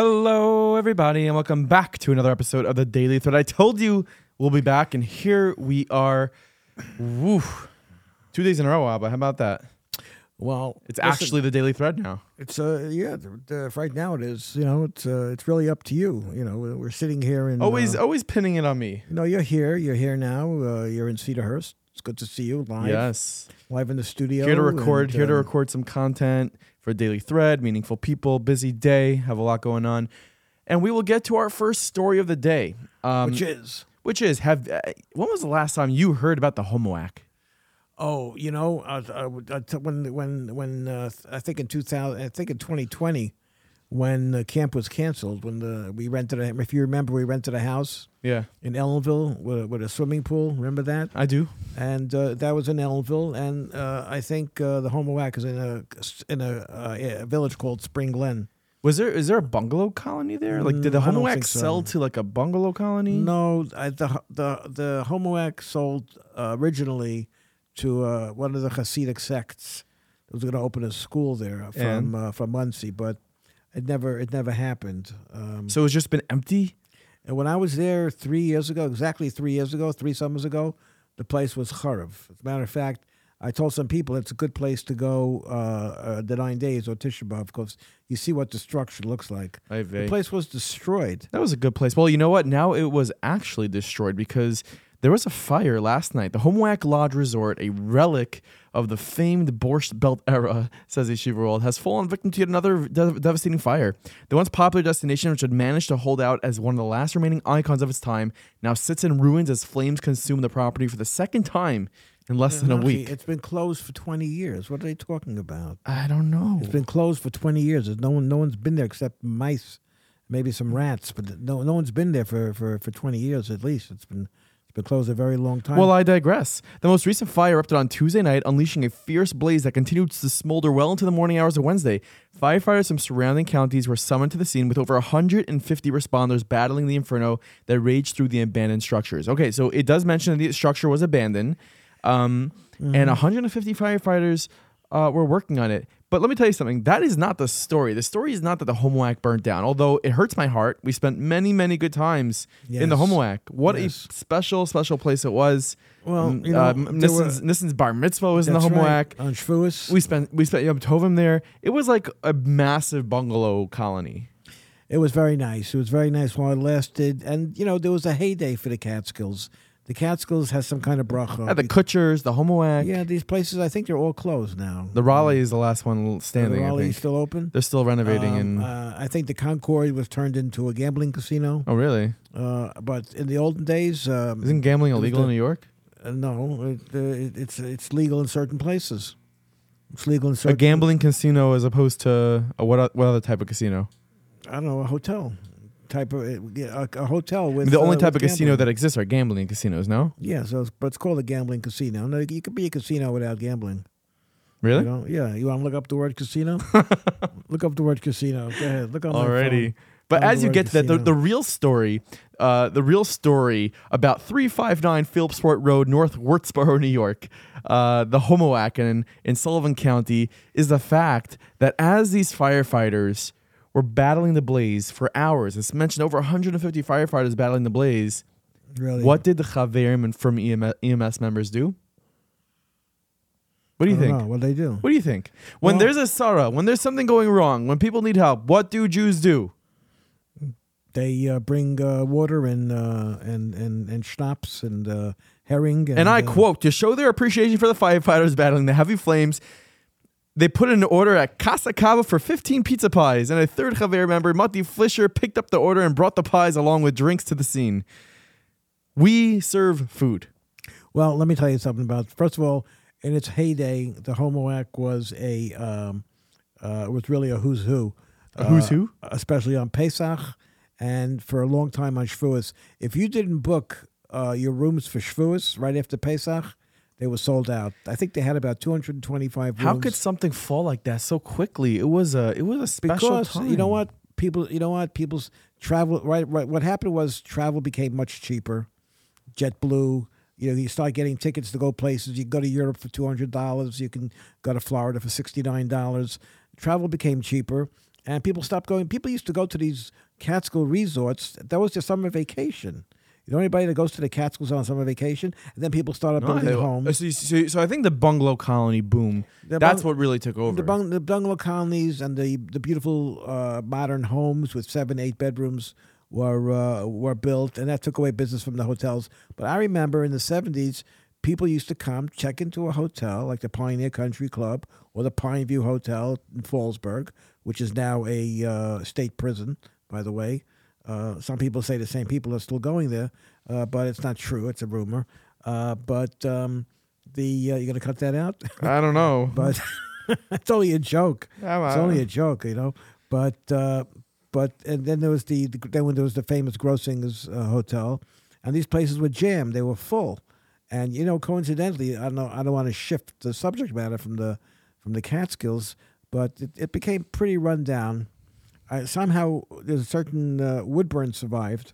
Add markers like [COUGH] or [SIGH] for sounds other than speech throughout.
Hello, everybody, and welcome back to another episode of the Daily Thread. I told you we'll be back, and here we are. Woo. Two days in a row, Abba. How about that? Well, It's listen, actually the Daily Thread now. it's uh yeah right now it is you know it's uh, it's really up to you you know we're sitting here and Always, uh, always pinning it on me. you know you're here you're here now uh, you're in Cedarhurst it's good to see you live Yes. live in the studio Here to record. and, here to um, record some content for Daily Thread. Meaningful people. Busy day. Have a lot going on, and we will get to our first story of the day. Um, which is which is have. Uh, when was the last time you heard about the Homowack? oh you know uh, uh, uh, when when when uh, I think in 2000 I think in 2020 when the camp was canceled when the we rented a if you remember we rented a house Yeah, in Ellenville with, with a swimming pool remember that I do. and uh, that was in Ellenville, and uh, I think uh, the Homowack is in a in a, uh, a village called Spring Glen. Was there is there a bungalow colony there? Like, did the Mm, Homowack so. sell to like a bungalow colony? No, I, the the the Homowack sold uh, originally to uh, one of the Hasidic sects. It was going to open a school there from uh, from Monsey, but it never it never happened. Um, So it's just been empty. and when I was there three years ago, exactly three years ago, three summers ago, the place was charav. As a matter of fact, I told some people it's a good place to go uh, uh, the nine days or Tisha B'av because you see what the structure looks like. I The place was destroyed. That was a good place. Well, you know what? Now it was actually destroyed because there was a fire last night. The Homowack Lodge Resort, a relic of the famed Borscht Belt era, says Yeshiva World, has fallen victim to yet another de- devastating fire. The once popular destination, which had managed to hold out as one of the last remaining icons of its time, now sits in ruins as flames consume the property for the second time in less than a week. It's been closed for 20 years. What are they talking about? I don't know. It's been closed for 20 years. There's no one no one's been there except mice, maybe some rats, but no no one's been there for, for, for 20 years at least. It's been been closed a very long time. Well, I digress. The most recent fire erupted on Tuesday night, unleashing a fierce blaze that continued to smolder well into the morning hours of Wednesday. Firefighters from surrounding counties were summoned to the scene with over 150 responders battling the inferno that raged through the abandoned structures. Okay, so it does mention that the structure was abandoned, um, and 150 firefighters uh, were working on it. But let me tell you something. That is not the story. The story is not that the Homowack burnt down, although it hurts my heart. We spent many, many good times in the Yes. Homowack. What Yes. a special, special place it was. Well, you know, uh, were- Nissan's, bar mitzvah was in the Homowack. right. on Shavuos. We spent we spent Yom Tovim there. It was like a massive bungalow colony. It was very nice. It was very nice while it lasted. And, you know, there was a heyday for the Catskills. The Catskills has some kind of bracha. Yeah, the Kutsher's, the Homowack, yeah, these places, I think they're all closed now. the Raleigh is the last one standing. the I Raleigh's still open. they're still renovating. Um, and uh, I think the Concord was turned into a gambling casino. oh, really? Uh, but in the olden days, um, Isn't gambling illegal the- in New York? uh, no, it, it, it's it's legal in certain places. It's legal in certain A gambling casino as opposed to a, what? What other type of casino? I don't know a hotel type of a, a hotel with the only uh, type of casino that exists are gambling casinos. No, Yeah, so it's, but it's called a gambling casino. No, you could be a casino without gambling. really? You know? Yeah, you want to look up the word casino? [LAUGHS] look up the word casino. Go ahead. Look on phone. But as you get to that, the, the real story, uh, the real story about 359 Phillipsport Road, North Wurtsboro, New York, uh, the Homowack in, in Sullivan County, is the fact that as these firefighters were battling the blaze for hours, it's mentioned over 150 firefighters battling the blaze, Really? what did the Chaverim and from EMS, members do? What do you I don't think? know. What they do? What do you think? When Well- there's a Sarah, when there's something going wrong, when people need help, what do Jews do? They uh, bring uh, water and, uh, and and and schnapps and uh, herring. And, And I uh, quote, to show their appreciation for the firefighters battling the heavy flames, they put in an order at Casa Cava for 15 pizza pies, and a third Javier member, Mati Flisher, picked up the order and brought the pies along with drinks to the scene. We serve food. Well, let me tell you something about. First of all, in its heyday, the Homowack was a um, uh, was really a who's who. A who's uh, who? Especially on Pesach, and for a long time on Shavuos. If you didn't book uh, your rooms for Shavuos right after Pesach, they were sold out. I think they had about two hundred and twenty-five. How rooms. could something fall like that so quickly? It was a it was a special because time. you know what people you know what people's travel right right what happened was travel became much cheaper JetBlue you know you start getting tickets to go places you can go to Europe for $200 you can go to Florida for $69 travel became cheaper and people stopped going. People used to go to these Catskill resorts. That was their summer vacation. You know anybody that goes to the Catskills on summer vacation, and then people started No, building homes. So, so, so I think the bungalow colony boom. The that's bung- what really took over. The, bung, the bungalow colonies and the the beautiful uh, modern homes with seven, eight bedrooms were uh, were built, and that took away business from the hotels. But I remember in the seventies, people used to come check into a hotel like the Pioneer Country Club or the Pine View Hotel in Fallsburg, which is now a uh, state prison, by the way. Uh, some people say the same people are still going there, uh, but it's not true. It's a rumor. Uh, but um, the uh, you gonna cut that out? I don't [LAUGHS] know. but [LAUGHS] it's only a joke. I'm, It's only a joke, you know. But uh, but and then there was the, the then when there was the famous Grossingers uh, Hotel, and these places were jammed. They were full, and you know, coincidentally, I don't know. I don't want to shift the subject matter from the from the Catskills, but it, it became pretty run Uh, somehow, there's a certain uh, Woodbourne survived.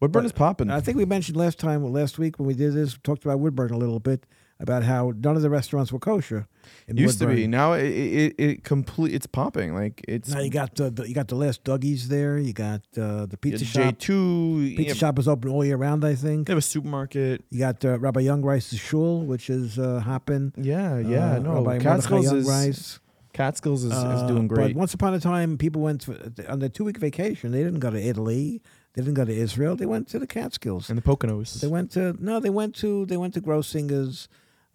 Woodbourne but- is popping. I think we mentioned last time, last week when we did this, talked about Woodbourne a little bit about how none of the restaurants were kosher. In Used to be. Now it it, it complete. It's popping. Like it's. Now you got uh, the you got the last Dougie's there. You got uh, the pizza shop. J two. Pizza shop is open all year round. I think. They have a supermarket. You got uh, Rabbi Young Rice's shul, which is uh, hopping. Yeah, yeah. Uh, no, Rabbi Catskills Young is Rice. Catskills is, is Uh, doing great. But once upon a time, people went for, on their two week vacation. They didn't go to Italy. They didn't go to Israel. They went to the Catskills. and the Poconos. They went to no. They went to they went to Grossingers.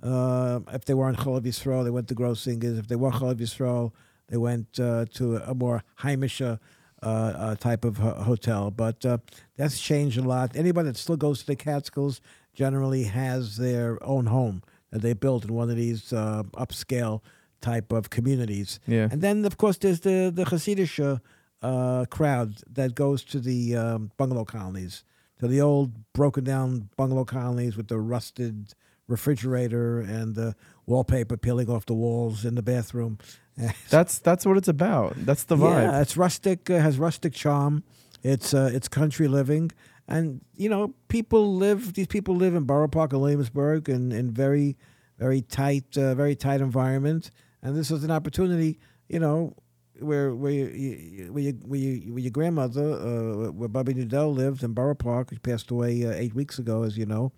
Uh, if they were on Cholav Yisrael, they went to Grossingers. If they were Cholav Yisrael, they went uh, to a more Heimische uh, uh, type of ho- hotel. But uh, that's changed a lot. Anybody that still goes to the Catskills generally has their own home that they built in one of these uh, upscale type of communities. yeah. And then, of course, there's the the Hasidic uh, crowd that goes to the um, bungalow colonies, to the old broken down bungalow colonies with the rusted refrigerator and the wallpaper peeling off the walls in the bathroom. [LAUGHS] That's that's what it's about. That's the vibe. Yeah, it's rustic. Uh, has rustic charm. It's uh, it's country living, and you know people live. These people live in Borough Park and Williamsburg, in in very very tight uh, very tight environment. And this was an opportunity, you know, where where you, you, where, you, where, you, where your grandmother, uh, where Bobby Nudell lived in Borough Park, who passed away uh, eight weeks ago, as you know.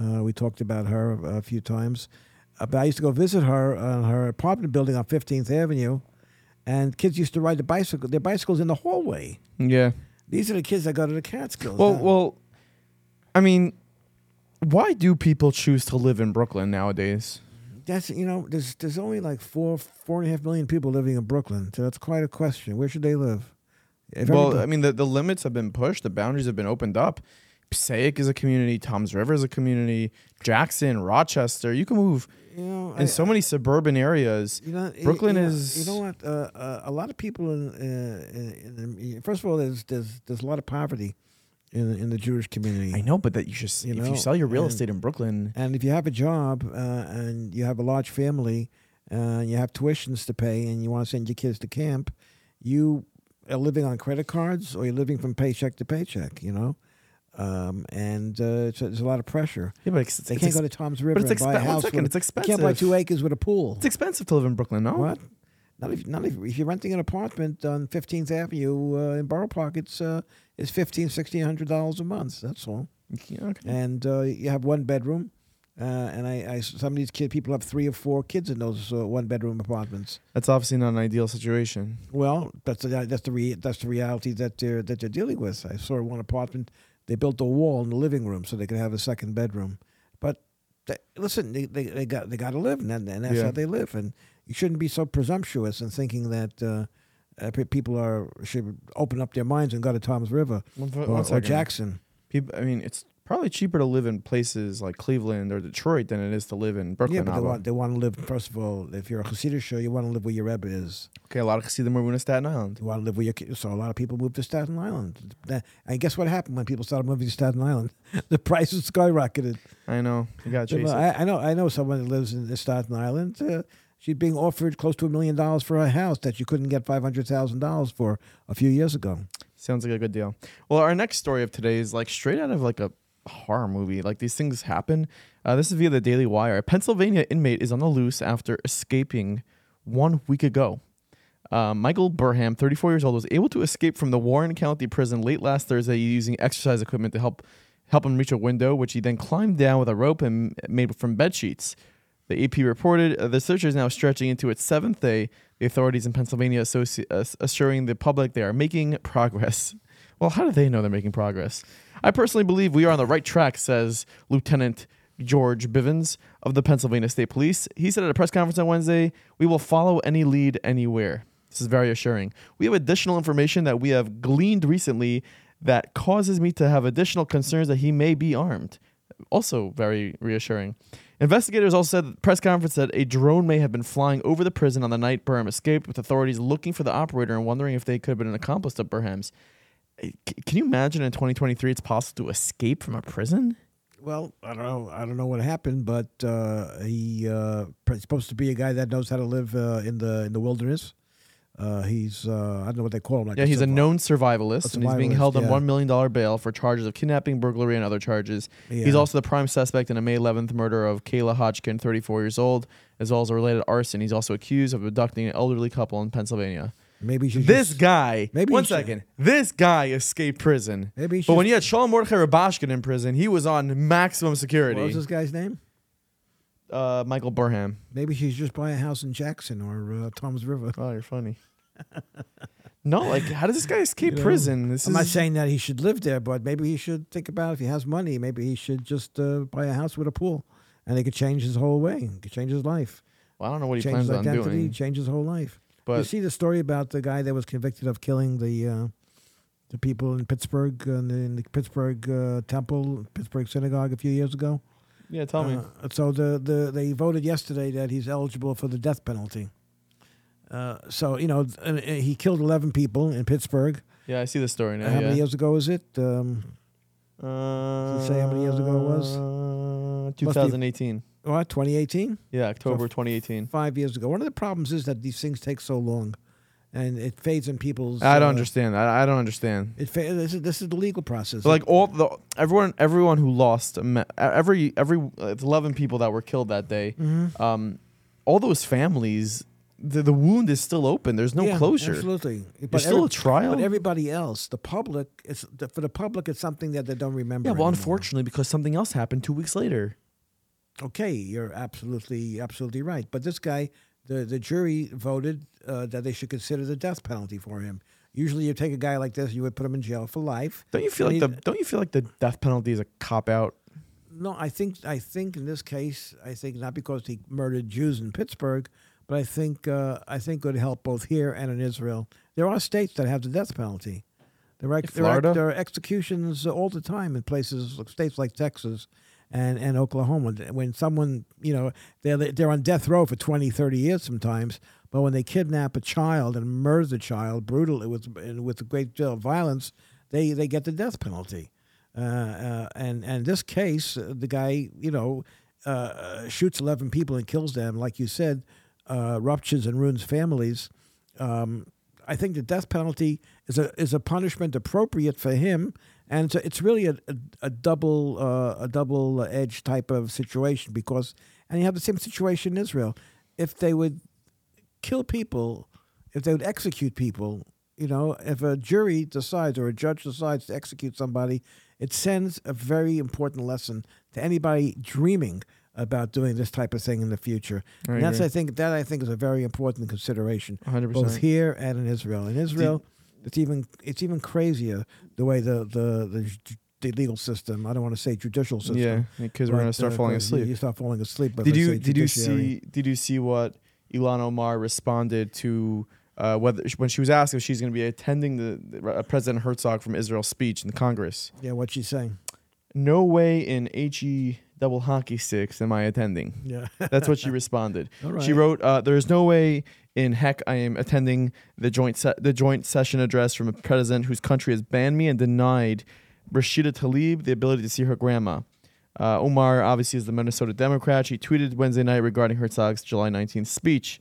Uh, we talked about her a few times. Uh, but I used to go visit her on her apartment building on 15th Avenue, and kids used to ride the bicycle, their bicycles in the hallway. yeah. These are the kids that go to the Catskills. Well, now. well, I mean, why do people choose to live in Brooklyn nowadays? That's you know, there's there's only like four four and a half million people living in Brooklyn, so that's quite a question. Where should they live? If well, everybody- I mean, the, the limits have been pushed. The boundaries have been opened up. Passaic is a community. Tom's River is a community. Jackson, Rochester. You can move you know, in so many suburban areas. You know, Brooklyn you know- is- You know what? Uh, uh, a lot of people in, uh, in, in, in first of all, there's there's there's a lot of poverty in in the Jewish community. I know, but that you should. You if know, you sell your real and- estate in Brooklyn, And if you have a job uh, and you have a large family, uh, and you have tuitions to pay, and you want to send your kids to camp, you are living on credit cards or you're living from paycheck to paycheck. You know, um, and uh, it's, a lot of pressure. yeah, but it's, They it's can't ex- go to Tom's River but it's and buy a expensive. House. second, with, it's you can't buy two acres with a pool. It's expensive to live in Brooklyn. No, What? Not if, not if, if you're renting an apartment on 15th Avenue uh, in Borough Park, it's uh, it's fifteen, sixteen hundred dollars a month. That's all. Okay. And uh, you have one bedroom, uh, and I, I some of these kid people have three or four kids in those uh, one bedroom apartments. That's obviously not an ideal situation. Well, that's the that's the re- that's the reality that they're that they're dealing with. I saw one apartment. They built a wall in the living room so they could have a second bedroom. But they, listen, they, they, they got they got to live, and, and that's Yeah. how they live. And you shouldn't be so presumptuous in thinking that uh, uh, people are should open up their minds and go to Tom's River One, or, or. Jackson. People, I mean, it's probably cheaper to live in places like Cleveland or Detroit than it is to live in Brooklyn. yeah, but they want they want to live. First of all, if you're a Hasidic show, you want to live where your Rebbe is. okay, a lot of Hasidim are moving to Staten Island. You want to live where your so a lot of people moved to Staten Island. And guess what happened when people started moving to Staten Island? [LAUGHS] the prices skyrocketed. I know. You got to chase. I, I know I know someone that lives in Staten Island. Uh, she's being offered close to a million dollars for her house that you couldn't get five hundred thousand dollars for a few years ago. Sounds like a good deal. Well, our next story of today is like straight out of like a horror movie. Like these things happen. Uh, this is via the Daily Wire. A Pennsylvania inmate is on the loose after escaping one week ago. Um, Michael Burham, 34 years old, was able to escape from the Warren County prison late last Thursday using exercise equipment to help help him reach a window, which he then climbed down with a rope and made from bed sheets. The AP reported uh, the search is now stretching into its seventh day. The authorities in Pennsylvania associ- uh, assuring the public they are making progress. [LAUGHS] Well, how do they know they're making progress? I personally believe we are on the right track, says Lieutenant George Bivens of the Pennsylvania State Police. He said at a press conference on Wednesday, We will follow any lead anywhere. This is very assuring. We have additional information that we have gleaned recently that causes me to have additional concerns that he may be armed. Also, very reassuring. Investigators also said at the press conference that a drone may have been flying over the prison on the night Burham escaped, with authorities looking for the operator and wondering if they could have been an accomplice of Burham's. Can you imagine in 2023 it's possible to escape from a prison? Well, I don't know. I don't know what happened, but uh, he uh, supposed to be a guy that knows how to live uh, in the in the wilderness. Uh, he's uh, I don't know what they call him. Like Yeah, he's a known survivalist, A and he's being survivalist, held on $1 million bail for charges of kidnapping, burglary, and other charges. He's also the prime suspect in a May 11th murder of Kayla Hodgkin, 34 years old, as well as a related arson. He's also accused of abducting an elderly couple in Pennsylvania. Maybe he should This just- guy, Maybe one second, this guy escaped prison. Maybe But when you had Shalom Mordechai Rubashkin in prison, he was on maximum security. What was this guy's name? Uh, Michael Burham. Maybe he should just buying a house in Jackson or uh, Tom's River. Oh, you're funny. [LAUGHS] no, like, how does this guy escape You know, prison? This I'm is not saying that he should live there, but maybe he should think about if he has money. Maybe he should just uh, buy a house with a pool, and he could change his whole way. He could change his life, Well, I don't know what he change plans his on identity, doing. change his whole life. You see the story about the guy that was convicted of killing the uh, the people in Pittsburgh uh, in the, in the Pittsburgh uh, Temple, Pittsburgh Synagogue a few years ago. yeah, tell me. Uh, so the, the they voted yesterday that he's eligible for the death penalty. Uh, so you know he killed eleven people in Pittsburgh. Yeah, I see the story now. how yeah. many years ago is it? Um, Uh, say how many years ago it was? Uh, 2018. What 2018? Yeah, October 2018. Five years ago. One of the problems is that these things take so long, and it fades in people's. I don't uh, understand. I, I don't understand. It fa- this is this is the legal process. So like all the everyone everyone who lost every every uh, it's 11 people that were killed that day. Mhm. Um, all those families, the, the wound is still open. There's no Yeah, closure. Absolutely, There's still a trial. But everybody else, the public, it's the, for the public, it's something that they don't remember. Yeah, well, anymore. unfortunately, because something else happened two weeks later. Okay, you're absolutely absolutely right. But this guy, the the jury voted uh, that they should consider the death penalty for him. Usually, you take a guy like this, you would put him in jail for life. Don't you feel like he- the Don't you feel like the death penalty is a cop out? No, I think I think in this case, I think not because he murdered Jews in Pittsburgh, but I think uh, I think it would help both here and in Israel. There are states that have the death penalty. There are, there are, Florida? there are executions all the time in places, states like Texas and, and Oklahoma. When someone, you know, they're, they're on death row for 20, 30 years sometimes, but when they kidnap a child and murder the child brutally with, with a great deal of violence, they, they get the death penalty. Uh, uh, and and this case, uh, the guy, you know, uh, shoots eleven people and kills them, like you said, uh, ruptures and ruins families. Um, I think the death penalty is a is a punishment appropriate for him, and a, it's really a, a, a double uh, a double edged type of situation because, and you have the same situation in Israel. If they would kill people, if they would execute people, you know, if a jury decides or a judge decides to execute somebody, it sends a very important lesson to anybody dreaming about doing this type of thing in the future. I and that's agree. I think that I think is a very important consideration, 100%. both here and in Israel. In Israel, it's even it's even crazier the way the the the, the legal system. I don't want to say judicial system. Yeah, because we're gonna start uh, falling asleep. You, start falling asleep. but did you did you see did you see what Ilhan Omar responded to uh, whether when she was asked if she's going to be attending the, the uh, President Herzog from Israel's speech in the Congress? Yeah, what she's saying. No way in he double hockey sticks am I attending. Yeah. That's what she [LAUGHS] responded. All She wrote, uh, "There is no way in heck I am attending the joint se- the joint session address from a president whose country has banned me and denied Rashida Tlaib the ability to see her grandma." Uh, Omar obviously is the Minnesota Democrat. She tweeted Wednesday night regarding Herzog's July 19th speech.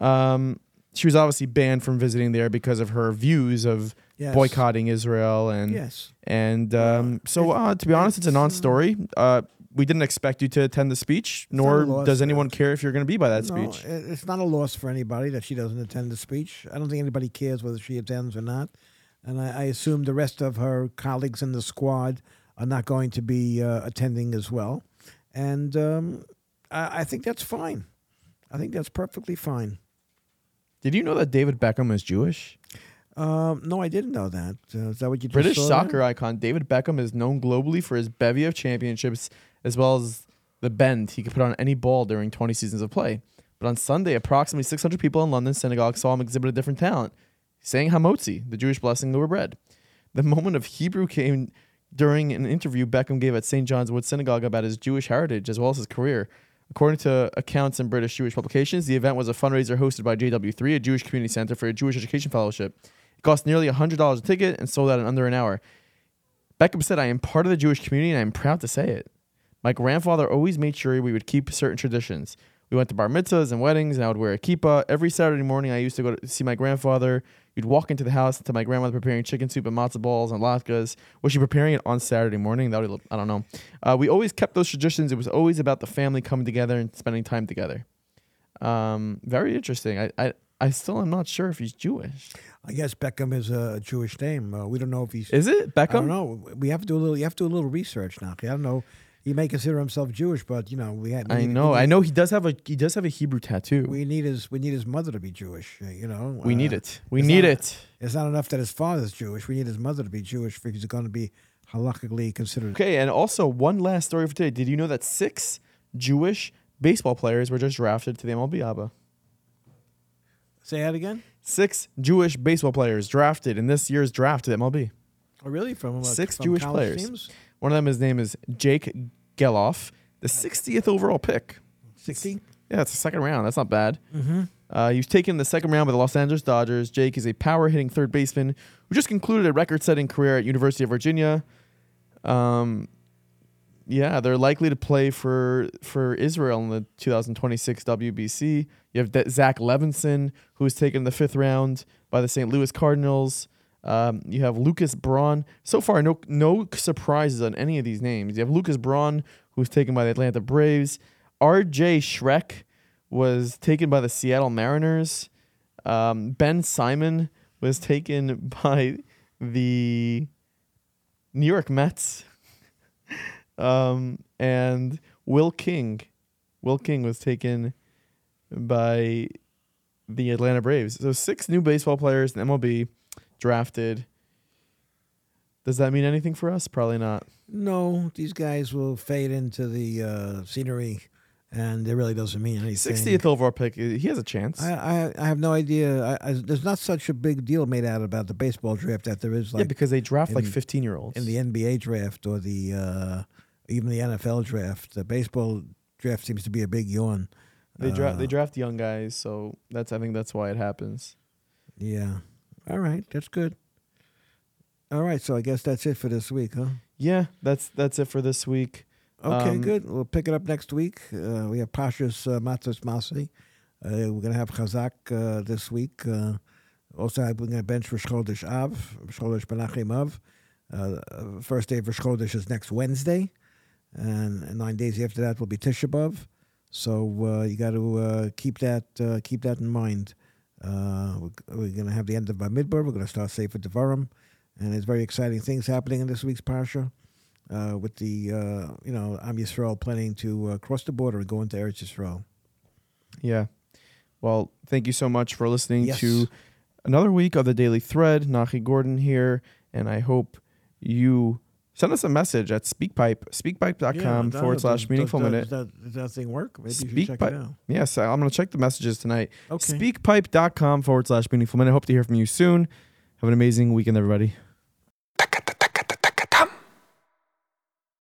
Um, she was obviously banned from visiting there because of her views of Yes. boycotting Israel and Yes. and um, so uh, to be honest, it's a non-story. Uh, we didn't expect you to attend the speech, a nor does anyone care if you're going to be by that No, speech. it's not a loss for anybody that she doesn't attend the speech. I don't think anybody cares whether she attends or not. And I, I assume the rest of her colleagues in the squad are not going to be uh, attending as well. And um, I, I think that's fine. I think that's perfectly fine. Did you know that David Beckham is Jewish? Um, no, I didn't know that. Uh, is that what you just British soccer there? icon David Beckham is known globally for his bevy of championships as well as the bend he could put on any ball during 20 seasons of play. But on Sunday, approximately 600 people in London synagogue saw him exhibit a different talent, saying Hamotzi, the Jewish blessing over bread. The moment of Hebrew came during an interview Beckham gave at St. John's Wood Synagogue about his Jewish heritage as well as his career. According to accounts in British Jewish publications, the event was a fundraiser hosted by JW3, a Jewish community center for a Jewish education fellowship. It cost nearly $100 a ticket and sold out in under an hour. Beckham said, I am part of the Jewish community and I'm proud to say it. My grandfather always made sure we would keep certain traditions. We went to bar mitzvahs and weddings, and I would wear a kippah. Every Saturday morning, I used to go to see my grandfather. You'd walk into the house to my grandmother preparing chicken soup and matzo balls and latkes. Was she preparing it on Saturday morning? That would, I don't know. Uh, we always kept those traditions. It was always about the family coming together and spending time together. Um, very interesting. I, I, I still am not sure if he's Jewish. I guess Beckham is a Jewish name. Uh, we don't know if he's. Is it Beckham? I don't know. We have to do a little. You have to do a little research now. I don't know. He may consider himself Jewish, but you know we had. we I need- know. I know he does have a he does have a Hebrew tattoo. We need his. We need his mother to be Jewish. uh, You know. We Uh, need it. We need not- it. It's not enough that his father's Jewish. We need his mother to be Jewish if he's going to be halakhically considered. Okay, and also one last story for today. Did you know that six Jewish baseball players were just drafted to the MLB ABA? Say that again. Six Jewish baseball players drafted in this year's draft to the MLB. Oh, really? From uh, Six from Jewish players. Teams? One of them, his name is Jake Gelof, the 60th overall pick. Sixty. Yeah, it's the second round. That's not bad. Mm-hmm. Uh, he was taken in the second round by the Los Angeles Dodgers. Jake is a power hitting third baseman who just concluded a record setting career at University of Virginia. Um, yeah, they're likely to play for for Israel in the 2026 WBC. You have De- Zach Levenson, who was taken in the fifth round by the St. Louis Cardinals. Um, you have Lucas Braun. So far, no no surprises on any of these names. You have Lucas Braun, who's taken by the Atlanta Braves. R.J. Schreck was taken by the Seattle Mariners. Um, ben Simon was taken [LAUGHS] by the New York Mets. [LAUGHS] um, and Will King, Will King was taken by the Atlanta Braves. So six new baseball players in MLB drafted. Does that mean anything for us? Probably not. No, these guys will fade into the uh, scenery, and it really doesn't mean anything. 60th overall pick. He has a chance. I, I I have no idea. I, I, there's not such a big deal made out about the baseball draft that there is yeah, because they draft like 15 year olds. in the NBA draft or the uh, even the NFL draft. The baseball draft seems to be a big yawn. They draft they Uh, draft young guys, so that's I think that's why it happens. Yeah. All right, that's good. All right, so I guess that's it for this week, huh? Yeah, that's that's it for this week. Okay, Um, good. We'll pick it up next week. Uh, we have Pasha's uh, Matos Masei. Uh, we're going to have Chazak uh, this week. Uh, also, we're going to bench for Shchodesh Av, Shchodesh Menachem Av. Uh, uh, first day for Shchodesh is next Wednesday. And, and nine days after that will be Tisha B'Av. So uh, you got to uh, keep that uh, keep that in mind. Uh, we're, we're going to have the end of Bamidbar. We're going to start Sefer Devarim. And there's very exciting things happening in this week's Parsha uh, with the uh, you know Am Yisrael planning to uh, cross the border and go into Eretz Yisrael. Yeah. Well, thank you so much for listening Yes. to another week of the Daily Thread. Nachi Gordon here, and I hope you send us a message at speakpipe speakpipe.com forward slash meaningful does, minute. Does that, does that thing work? Maybe you should Speak check by- it out. Yes, I'm going to check the messages tonight. Okay. Speakpipe.com forward slash meaningful minute. Hope to hear from you soon. Have an amazing weekend, everybody.